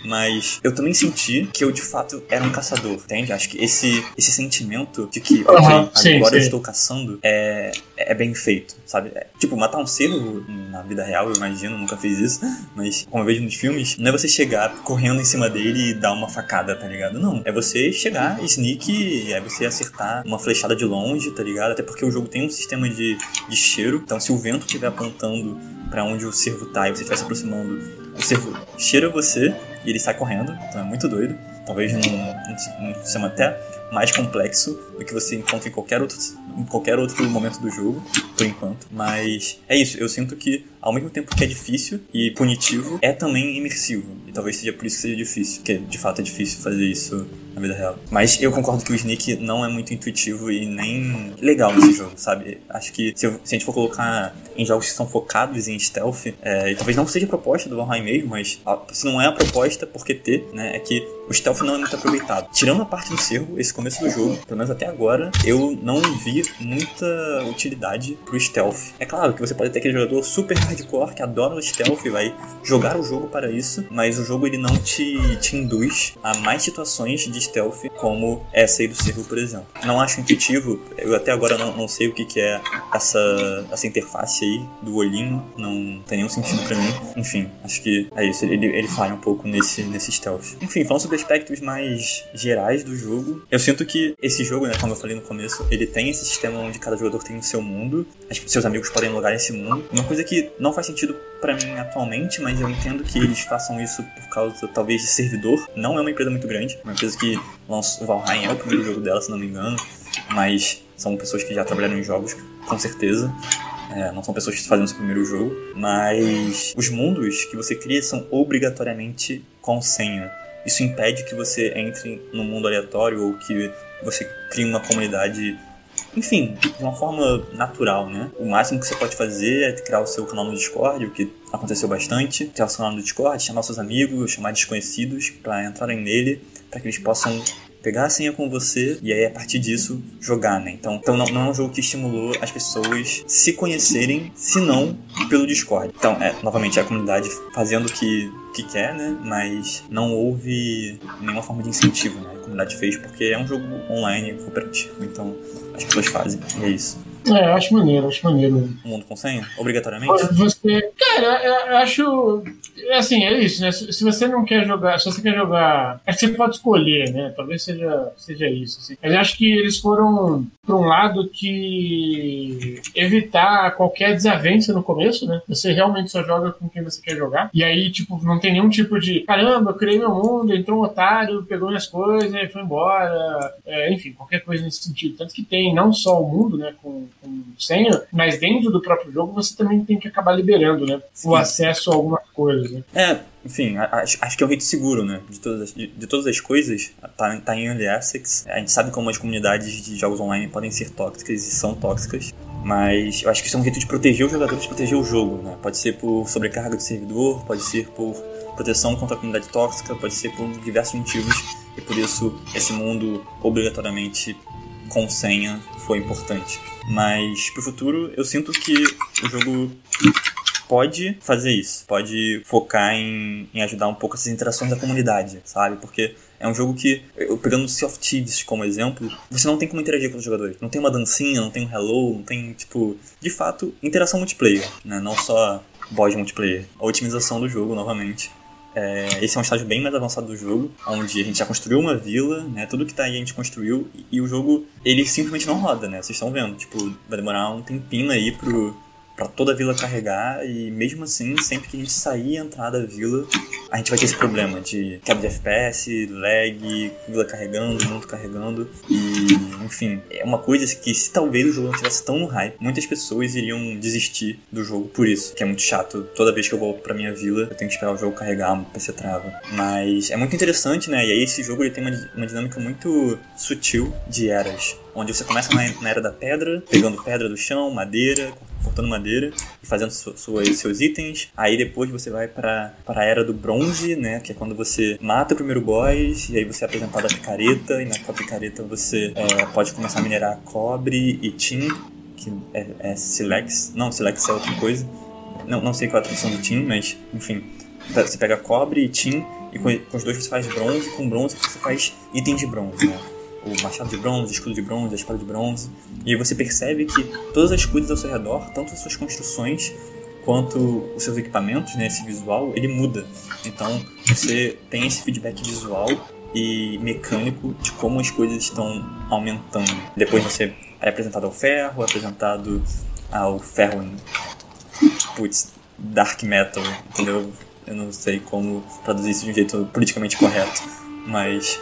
A: mas eu também senti que eu de fato era um caçador, entende? Acho que esse, esse sentimento de que, ok, uhum, sim, agora sim. eu estou caçando é, é bem feito, sabe? É, tipo, matar um cervo na vida real, eu imagino, nunca fiz isso, mas como eu vejo nos filmes, não é você chegar correndo em cima dele e dar uma facada, tá ligado? Não, é você chegar, sneak, é você acertar uma flechada de longe, tá ligado? Até porque o jogo tem um sistema de, de cheiro, então se o vento estiver apontando para onde o cervo tá e você estiver se aproximando, o cervo cheira você e ele sai correndo, então é muito doido. Talvez num, num sistema até mais complexo do que você encontra em qualquer outro, em qualquer outro momento do jogo, por enquanto. Mas é isso, eu sinto que ao mesmo tempo que é difícil e punitivo, é também imersivo. E talvez seja por isso que seja difícil, porque de fato é difícil fazer isso na vida real. Mas eu concordo que o Sneak não é muito intuitivo e nem legal nesse jogo, sabe? Acho que se, eu, se a gente for colocar em jogos que são focados em stealth, é, e talvez não seja a proposta do Valheim mesmo, mas a, se não é a proposta, por que ter, né? É que o stealth não é muito aproveitado. Tirando a parte do cerro, esse começo do jogo, pelo menos até agora, eu não vi muita utilidade pro stealth. É claro que você pode ter aquele jogador super hardcore que adora o stealth e vai jogar o jogo para isso, mas o jogo ele não te, te induz a mais situações de stealth como essa aí do cerro, por exemplo. Não acho intuitivo, eu até agora não, não sei o que, que é essa, essa interface aí do olhinho, não tem nenhum sentido para mim. Enfim, acho que é isso, ele, ele falha um pouco nesse, nesse stealth. Enfim, falando sobre aspectos mais gerais do jogo, eu sinto que esse jogo, né, como eu falei no começo, ele tem esse sistema onde cada jogador tem o seu mundo, seus amigos podem logar esse mundo. Uma coisa que não faz sentido para mim atualmente, mas eu entendo que eles façam isso por causa talvez de servidor. Não é uma empresa muito grande, uma empresa que lançou Valheim é o primeiro jogo dela, se não me engano, mas são pessoas que já trabalharam em jogos, com certeza. É, não são pessoas que fazem o primeiro jogo, mas os mundos que você cria são obrigatoriamente com senha. Isso impede que você entre num mundo aleatório ou que você crie uma comunidade enfim, de uma forma natural, né? O máximo que você pode fazer é criar o seu canal no Discord, o que aconteceu bastante, criar o seu canal no Discord, chamar seus amigos, chamar desconhecidos para entrarem nele, para que eles possam pegar a senha com você e aí a partir disso jogar, né? Então, então não, não é um jogo que estimulou as pessoas se conhecerem, se não pelo Discord. Então, é, novamente, é a comunidade fazendo o que, que quer, né? Mas não houve nenhuma forma de incentivo, né? A comunidade fez porque é um jogo online cooperativo, então as pessoas fazem, e é isso.
B: É, acho maneiro, acho maneiro.
A: O mundo com senha? Obrigatoriamente?
B: Você. Cara, eu acho. Assim, é isso, né? Se você não quer jogar. Se você quer jogar. É que você pode escolher, né? Talvez seja, seja isso. Assim. Mas eu acho que eles foram para um lado que evitar qualquer desavença no começo, né? Você realmente só joga com quem você quer jogar. E aí, tipo, não tem nenhum tipo de caramba, eu criei meu mundo, entrou um otário, pegou minhas coisas e foi embora. É, enfim, qualquer coisa nesse sentido. Tanto que tem não só o mundo, né, com, com senha, mas dentro do próprio jogo você também tem que acabar liberando, né? Sim. O acesso a algumas coisas, né?
A: É, enfim, acho, acho que é um jeito seguro, né? De todas as, de, de todas as coisas, tá, tá em Early Access. A gente sabe como as comunidades de jogos online podem ser tóxicas e são tóxicas. Mas eu acho que isso é um jeito de proteger os jogadores, de proteger o jogo, né? Pode ser por sobrecarga do servidor, pode ser por proteção contra a comunidade tóxica, pode ser por diversos motivos. E por isso esse mundo obrigatoriamente com senha foi importante. Mas pro futuro eu sinto que o jogo pode fazer isso, pode focar em, em ajudar um pouco essas interações da comunidade, sabe? Porque é um jogo que, eu pegando Sea of Thieves como exemplo, você não tem como interagir com os jogadores. Não tem uma dancinha, não tem um hello, não tem, tipo, de fato, interação multiplayer, né? Não só boss multiplayer. A otimização do jogo, novamente. É, esse é um estágio bem mais avançado do jogo, onde a gente já construiu uma vila, né? Tudo que tá aí a gente construiu e, e o jogo ele simplesmente não roda, né? Vocês estão vendo, tipo, vai demorar um tempinho aí pro, para toda a vila carregar e mesmo assim, sempre que a gente sair e entrar da vila, a gente vai ter esse problema de quebra de FPS, lag, vila carregando, mundo carregando e, enfim, é uma coisa que se talvez o jogo não estivesse tão no hype, muitas pessoas iriam desistir do jogo por isso, que é muito chato. Toda vez que eu volto pra minha vila, eu tenho que esperar o jogo carregar, o PC trava. Mas é muito interessante, né? E aí esse jogo ele tem uma, uma dinâmica muito sutil de eras onde você começa na era da pedra, pegando pedra do chão, madeira, cortando madeira e fazendo su seus itens. Aí depois você vai para a era do bronze, né? Que é quando você mata o primeiro boss e aí você é apresentado a picareta. E na picareta você é, pode começar a minerar cobre e tin, que é, é silex. Não, silex é outra coisa. Não, não sei qual é a tradução do tin, mas enfim. Você pega cobre e tin e com, com os dois você faz bronze. Com bronze você faz itens de bronze, né? O machado de bronze, o escudo de bronze, a espada de bronze. E você percebe que todas as coisas ao seu redor, tanto as suas construções quanto os seus equipamentos, né, esse visual, ele muda. Então você tem esse feedback visual e mecânico de como as coisas estão aumentando. Depois você é apresentado ao ferro, é apresentado ao ferro em putz, dark metal, entendeu? Eu não sei como traduzir isso de um jeito politicamente correto, mas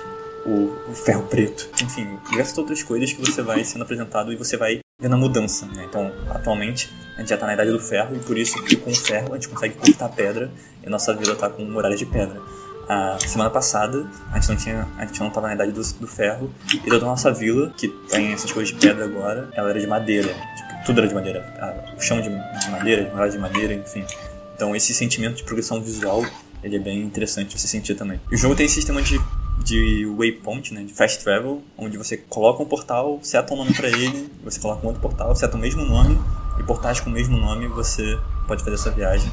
A: o, ferro preto. Enfim, diversas outras coisas que você vai sendo apresentado e você vai vendo a mudança. Né? Então, atualmente, a gente já está na idade do ferro e por isso que com o ferro a gente consegue cortar pedra e a nossa vida está com muralha de pedra. A semana passada a gente não tinha, a gente não estava na idade do, do, ferro e toda a nossa vila, que tem essas coisas de pedra agora, ela era de madeira. Tipo, tudo era de madeira. o chão de, de madeira, muralha de madeira, enfim. Então esse sentimento de progressão visual ele é bem interessante você sentir também. O jogo tem sistema de de waypoint, né, de fast travel, onde você coloca um portal, seta um nome para ele, você coloca um outro portal, seta o mesmo nome, e portais com o mesmo nome você pode fazer essa viagem.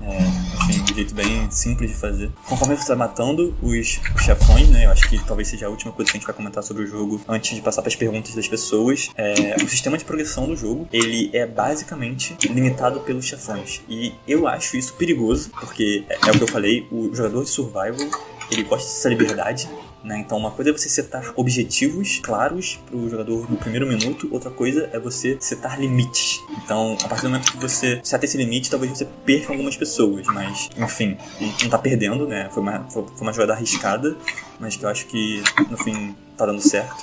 A: É, enfim, um jeito bem simples de fazer. Conforme você está matando os, chefões, né? Eu acho que talvez seja a última coisa que a gente vai comentar sobre o jogo antes de passar para as perguntas das pessoas. É, o sistema de progressão do jogo, ele é basicamente limitado pelos chefões. E eu acho isso perigoso, porque é, é o que eu falei, o jogador de survival ele gosta dessa liberdade. Né? Então, uma coisa é você setar objetivos claros para o jogador no primeiro minuto, outra coisa é você setar limites. Então, a partir do momento que você seta esse limite, talvez você perca algumas pessoas, mas, enfim, não está perdendo, né? Foi uma, foi uma jogada arriscada, mas que eu acho que, no fim, está dando certo.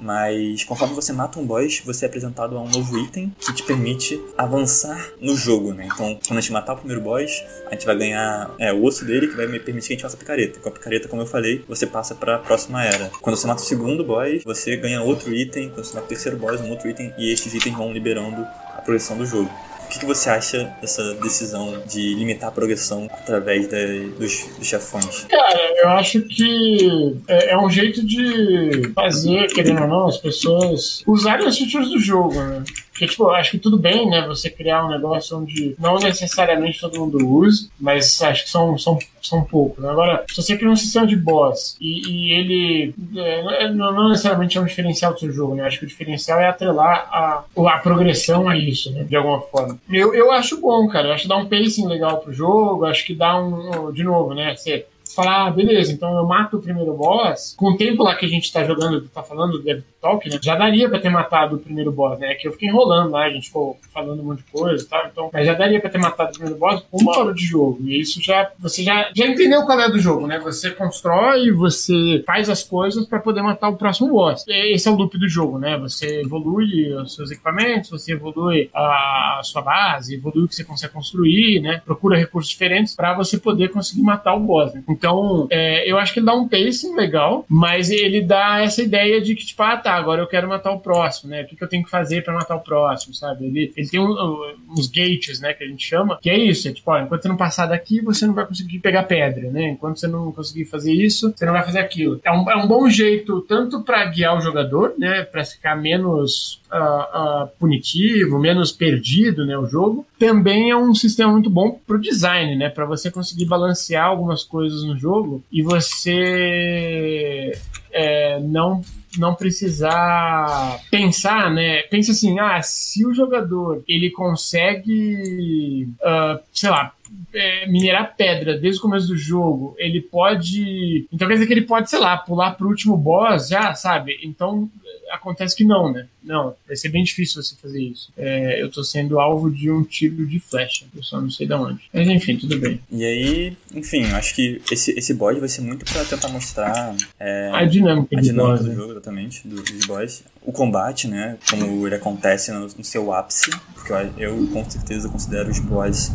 A: Mas conforme você mata um boss, você é apresentado a um novo item que te permite avançar no jogo, né? Então, quando a gente matar o primeiro boss, a gente vai ganhar é, o osso dele que vai me permitir que a gente faça a picareta. Com a picareta, como eu falei, você passa para a próxima era. Quando você mata o segundo boss, você ganha outro item. Quando você mata o terceiro boss, um outro item. E esses itens vão liberando a progressão do jogo que, que você acha dessa decisão de limitar a progressão através dos, dos chefões?
B: Cara, eu acho que é, é, um jeito de fazer, querendo ou não, as pessoas usarem as features do jogo, né? Porque, tipo, acho que tudo bem, né, você criar um negócio onde não necessariamente todo mundo use, mas acho que são, são, são poucos. Né? Agora, se você cria um sistema de boss e, e ele é, não, não, necessariamente é um diferencial do seu jogo, né? Acho que o diferencial é atrelar a, a progressão a isso, né, de alguma forma. Eu, eu acho bom, cara. Eu acho que dá um pacing legal pro jogo, acho que dá um, de novo, né, você falar, ah, beleza, então eu mato o primeiro boss. Com o tempo lá que a gente tá jogando, tá falando do Dev Talk, né? Já daria pra ter matado o primeiro boss, né? Que eu fiquei enrolando lá, a gente ficou falando um monte de coisa e tal. Então, mas já daria pra ter matado o primeiro boss uma hora de jogo. E isso já. Você já, já entendeu qual é do jogo, né? Você constrói, você faz as coisas para poder matar o próximo boss. Esse é o loop do jogo, né? Você evolui os seus equipamentos, você evolui a sua base, evolui o que você consegue construir, né? Procura recursos diferentes para você poder conseguir matar o boss. Né? Então, é, eu acho que ele dá um pacing legal, mas ele dá essa ideia de que, tipo, ah, tá, agora eu quero matar o próximo, né? O que, que eu tenho que fazer para matar o próximo, sabe? Ele, ele tem um, uns gates, né, que a gente chama, que é isso, é tipo, ó, enquanto você não passar daqui, você não vai conseguir pegar pedra, né? Enquanto você não conseguir fazer isso, você não vai fazer aquilo. É um, é um bom jeito tanto para guiar o jogador, né, para ficar menos uh, uh, punitivo, menos perdido, né, o jogo. Também é um sistema muito bom pro design, né, para você conseguir balancear algumas coisas no jogo e você é, não não precisar pensar, né? Pensa assim, ah, se o jogador ele consegue, uh, sei lá, é, minerar pedra desde o começo do jogo, ele pode. Então quer dizer que ele pode, sei lá, pular pro último boss já, sabe? Então acontece que não, né? Não, vai ser bem difícil você fazer isso. É, eu tô sendo alvo de um tiro de flecha, eu só não sei de onde. Mas enfim, tudo bem.
A: E aí, enfim, acho que esse, esse boss vai ser muito pra tentar mostrar é,
B: a dinâmica,
A: a dinâmica do né? jogo, exatamente, do, dos boss. O combate, né? Como ele acontece no, no seu ápice, porque eu, eu com certeza considero os boss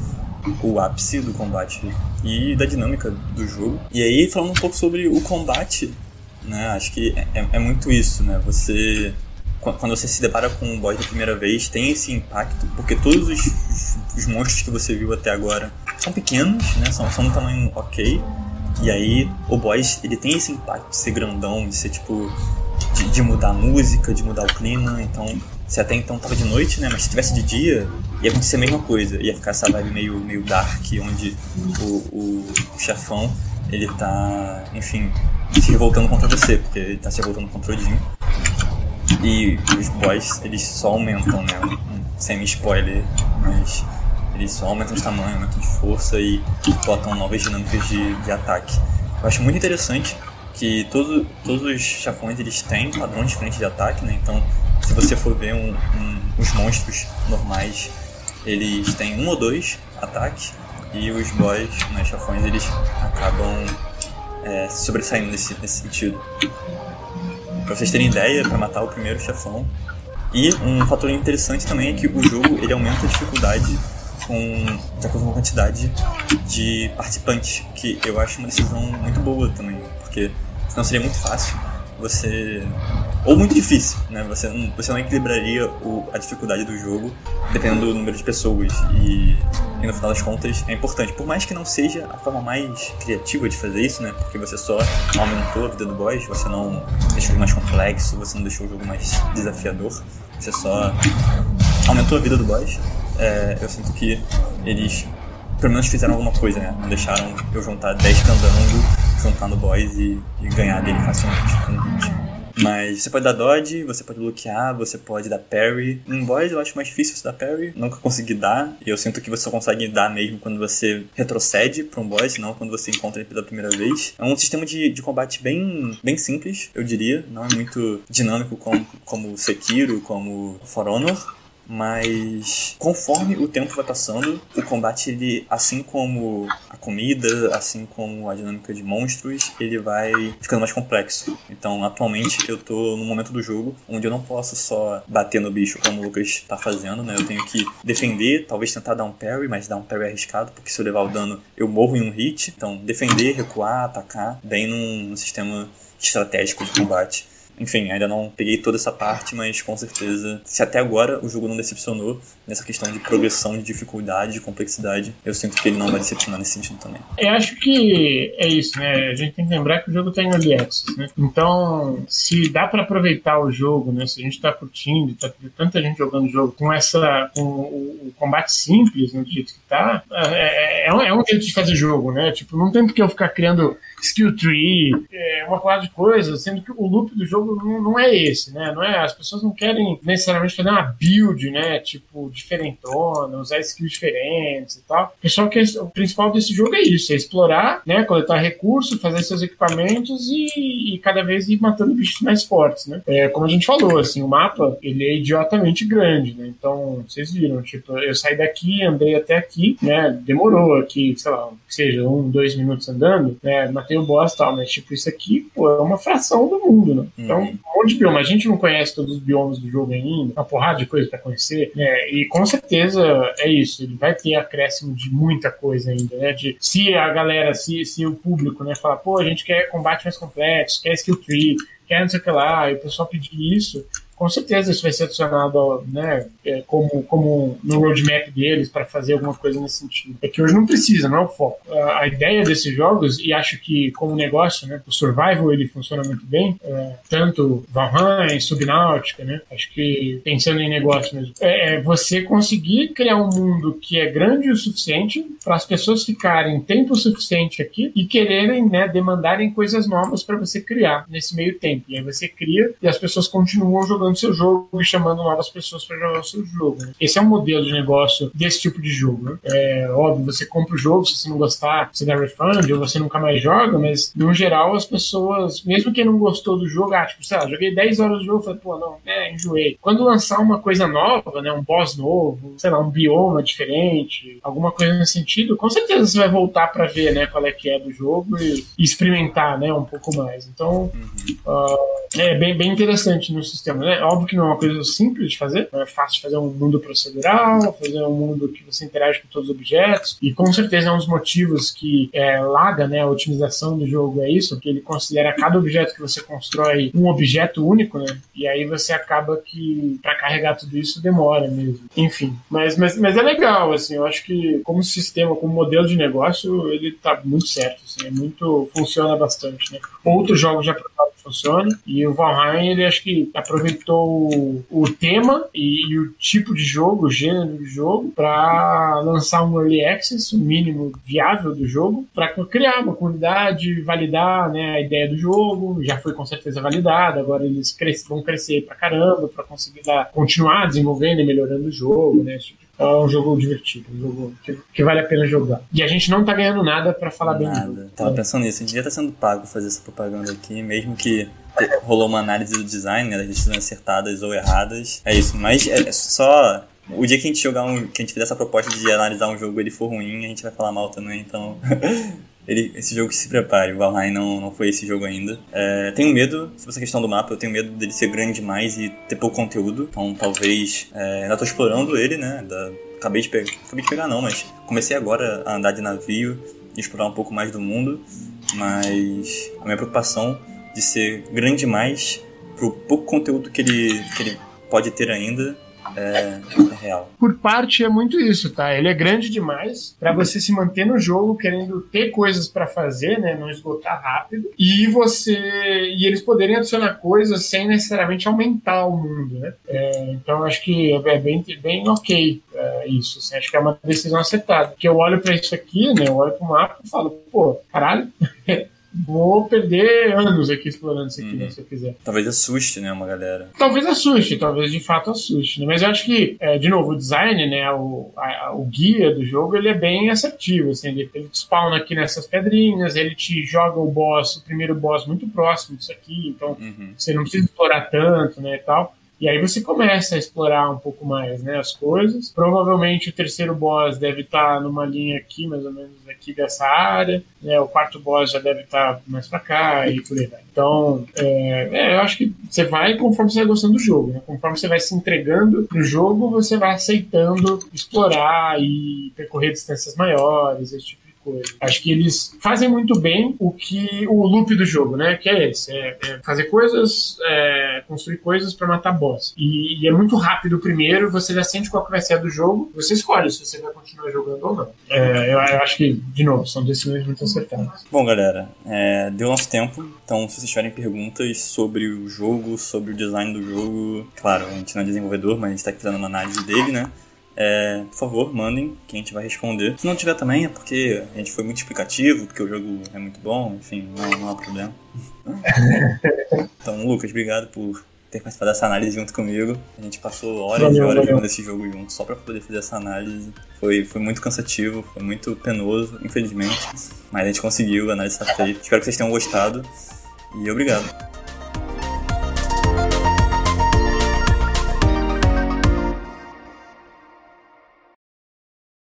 A: o ápice do combate e da dinâmica do jogo. E aí, falando um pouco sobre o combate, né? Acho que é, é, é muito isso, né? Você quando você se depara com um boss da primeira vez, tem esse impacto, porque todos os, os, os, monstros que você viu até agora são pequenos, né? São, são um tamanho ok. E aí o boss ele tem esse impacto de ser grandão, de ser tipo. de, de mudar a música, de mudar o clima. Então, se até então tava de noite, né? Mas se tivesse de dia, ia acontecer a mesma coisa. Ia ficar essa vibe meio, meio dark, onde o, o, chefão ele tá, enfim, se revoltando contra você, porque ele tá se revoltando contra o Odin. E os boys, eles só aumentam, né? Um semi-spoiler, mas eles só aumentam de tamanho, aumentam de força e botam novas dinâmicas de, de ataque. Eu acho muito interessante que todo, todos os chafões eles têm padrões diferentes de ataque, né? Então, se você for ver um, um, os monstros normais, eles têm um ou dois ataques e os boys, né, chafões, eles acabam é, sobressaindo nesse, nesse sentido. Pra vocês terem ideia, para matar o primeiro chefão. E um fator interessante também é que o jogo ele aumenta a dificuldade com, de acordo com a quantidade de participantes, que eu acho uma decisão muito boa também, porque senão seria muito fácil você ou muito difícil, né? Você não, você não equilibraria o, a dificuldade do jogo dependendo do número de pessoas e, e, no final das contas é importante, por mais que não seja a forma mais criativa de fazer isso, né? Porque você só aumentou a vida do boss, você não deixou ele mais complexo, você não deixou o jogo mais desafiador, você só aumentou a vida do boss. É, eu sinto que eles pelo menos fizeram alguma coisa, né? Não deixaram eu juntar 10 candango juntar no boss e, e ganhar dele facilmente. Mas você pode dar dodge, você pode bloquear, você pode dar parry. Um boss eu acho mais difícil você dar parry, nunca consegui dar. E eu sinto que você só consegue dar mesmo quando você retrocede para um boss, não quando você encontra ele pela primeira vez. É um sistema de, de combate bem, bem simples, eu diria. Não é muito dinâmico como, como Sekiro, como For Honor mas conforme o tempo vai passando, o combate ele, assim como a comida, assim como a dinâmica de monstros, ele vai ficando mais complexo. Então, atualmente eu tô num momento do jogo onde eu não posso só bater no bicho como o Lucas está fazendo, né? Eu tenho que defender, talvez tentar dar um parry, mas dar um parry arriscado, porque se eu levar o dano eu morro em um hit. Então, defender, recuar, atacar, bem num sistema estratégico de combate. Enfim, ainda não peguei toda essa parte, mas com certeza, se até agora o jogo não decepcionou nessa questão de progressão, de dificuldade, de complexidade, eu sinto que ele não vai decepcionar nesse sentido também.
B: Eu acho que é isso, né? A gente tem que lembrar que o jogo tem early access, né? Então, se dá para aproveitar o jogo, né? Se a gente tá curtindo, tá tanta gente jogando o jogo com essa, com o, combate simples, né, do jeito que tá, é, é, é um jeito de fazer jogo, né? Tipo, não tem porque eu ficar criando skill tree, é, uma porrada de coisas, sendo que o loop do jogo não, não, é esse, né? Não é, as pessoas não querem necessariamente fazer uma build, né? Tipo, diferentona, usar skills diferentes e tal. O pessoal quer, o principal desse jogo é isso, é explorar, né? Coletar recursos, fazer seus equipamentos e, e cada vez ir matando bichos mais fortes, né? É, como a gente falou, assim, o mapa, ele é idiotamente grande, né? Então, vocês viram, tipo, eu saí daqui, andei até aqui, né? Demorou aqui, sei lá, seja um, dois minutos andando, né? Matei o boss e tal, mas tipo, isso aqui, pô, é uma fração do mundo, né? Então, uhum. um monte de bioma. A gente não conhece todos os biomas do jogo ainda, uma porrada de coisa pra conhecer, né? E com certeza é isso, ele vai ter acréscimo de muita coisa ainda, né? De se a galera, se, se o público, né, falar, pô, a gente quer combate mais complexo, quer skill tree, quer não sei o que lá, e o pessoal pedir isso, com certeza isso vai ser adicionado né, é, como, como no roadmap deles para fazer alguma coisa nesse sentido. É que hoje não precisa, não é o foco. A, ideia desses jogos, e acho que como negócio, né, o survival ele funciona muito bem, é, tanto Valheim, Subnáutica, né, acho que pensando em negócio mesmo, é, é você conseguir criar um mundo que é grande o suficiente para as pessoas ficarem tempo suficiente aqui e quererem, né, demandarem coisas novas para você criar nesse meio tempo. E aí você cria e as pessoas continuam jogando seu jogo e chamando novas pessoas para jogar o seu jogo. Né? Esse é um modelo de negócio desse tipo de jogo. Né? É óbvio, você compra o jogo, se você não gostar, você dá refund ou você nunca mais joga, mas no geral as pessoas, mesmo quem não gostou do jogo, ah, tipo, sei lá, joguei 10 horas do jogo, falei, pô, não, é, enjoei. Quando lançar uma coisa nova, né, um boss novo, sei lá, um bioma diferente, alguma coisa nesse sentido, com certeza você vai voltar para ver, né, qual é que é do jogo e, experimentar, né, um pouco mais. Então, uh, é bem, bem interessante no sistema, né? Óbvio que não é uma coisa simples de fazer, não é fácil fazer um mundo procedural, fazer um mundo que você interage com todos os objetos, e com certeza é um dos motivos que é, laga né, a otimização do jogo é isso, que ele considera cada objeto que você constrói um objeto único, né? E aí você acaba que para carregar tudo isso demora mesmo. Enfim, mas, mas, mas é legal, assim, eu acho que como sistema, como modelo de negócio, ele tá muito certo, assim, é muito, funciona bastante, né? Outros jogos já provaram que funciona, e o Valheim, ele acho que aproveitou o, o tema e, e, o tipo de jogo, o gênero de jogo, para lançar um early access, o mínimo viável do jogo, para criar uma comunidade, validar né, a ideia do jogo. Já foi com certeza validada, agora eles cres vão crescer pra caramba para conseguir dar, continuar desenvolvendo e melhorando o jogo, né? Tipo é um jogo divertido, um jogo que, que, vale a pena jogar. E a gente não tá ganhando nada para falar nada. bem
A: Nada. Tava pensando nisso, a gente devia estar tá sendo pago fazer essa propaganda aqui, mesmo que rolou uma análise do design, né, das decisões acertadas ou erradas. É isso, mas é só o dia que a gente jogar um, que a gente fizer essa proposta de analisar um jogo e ele for ruim, a gente vai falar mal também, então ele, esse jogo se prepare. O Valheim não, não foi esse jogo ainda. É, tenho medo, sobre essa questão do mapa, eu tenho medo dele ser grande demais e ter pouco conteúdo. Então talvez. É, ainda tô explorando ele, né? Da, acabei, de pegar, acabei de pegar, não, mas comecei agora a andar de navio e explorar um pouco mais do mundo. Mas a minha preocupação de ser grande demais pro pouco conteúdo que ele, que ele pode ter ainda é, é, real.
B: Por parte é muito isso, tá? Ele é grande demais para você se manter no jogo querendo ter coisas para fazer, né? Não esgotar rápido. E você e eles poderem adicionar coisas sem necessariamente aumentar o mundo, né? É, então acho que é bem, bem ok é, isso. Assim, acho que é uma decisão acertada. Porque eu olho para isso aqui, né? Eu olho para o mapa e falo, pô, caralho. vou perder anos aqui explorando isso aqui, uhum. né, se eu quiser.
A: Talvez assuste, né, uma galera.
B: Talvez assuste, talvez de fato assuste, né? Mas eu acho que, é, de novo, o design, né, o, a, o guia do jogo, ele é bem assertivo, assim, ele, ele te spawna aqui nessas pedrinhas, ele te joga o boss, o primeiro boss muito próximo disso aqui, então uhum. você não precisa explorar tanto, né, e tal. E aí você começa a explorar um pouco mais né, as coisas. Provavelmente o terceiro boss deve estar numa linha aqui, mais ou menos aqui dessa área. Né, o quarto boss já deve estar mais para cá e por aí vai. Então, é, é, eu acho que você vai conforme você vai gostando do jogo. Né? Conforme você vai se entregando pro jogo, você vai aceitando explorar e percorrer distâncias maiores, esse tipo coisa. Acho que eles fazem muito bem o que o loop do jogo, né? Que é esse: é, é fazer coisas, é, construir coisas para matar boss. E, e, é muito rápido o primeiro, você já sente qual que vai ser a do jogo, você escolhe se você vai continuar jogando ou não. É, eu, eu, acho que, de novo, são decisões muito acertadas.
A: Bom, galera, é, deu nosso tempo, então se vocês tiverem perguntas sobre o jogo, sobre o design do jogo, claro, a gente não é desenvolvedor, mas a gente está aqui fazendo uma análise dele, né? É, por favor, mandem, que a gente vai responder. Se não tiver também, é porque a gente foi muito explicativo, porque o jogo é muito bom, enfim, não, não há problema. então, Lucas, obrigado por ter participado dessa análise junto comigo. A gente passou horas e horas jogando esse jogo junto só para poder fazer essa análise. Foi, foi muito cansativo, foi muito penoso, infelizmente. Mas a gente conseguiu, a análise está feita. Espero que vocês tenham gostado. E obrigado.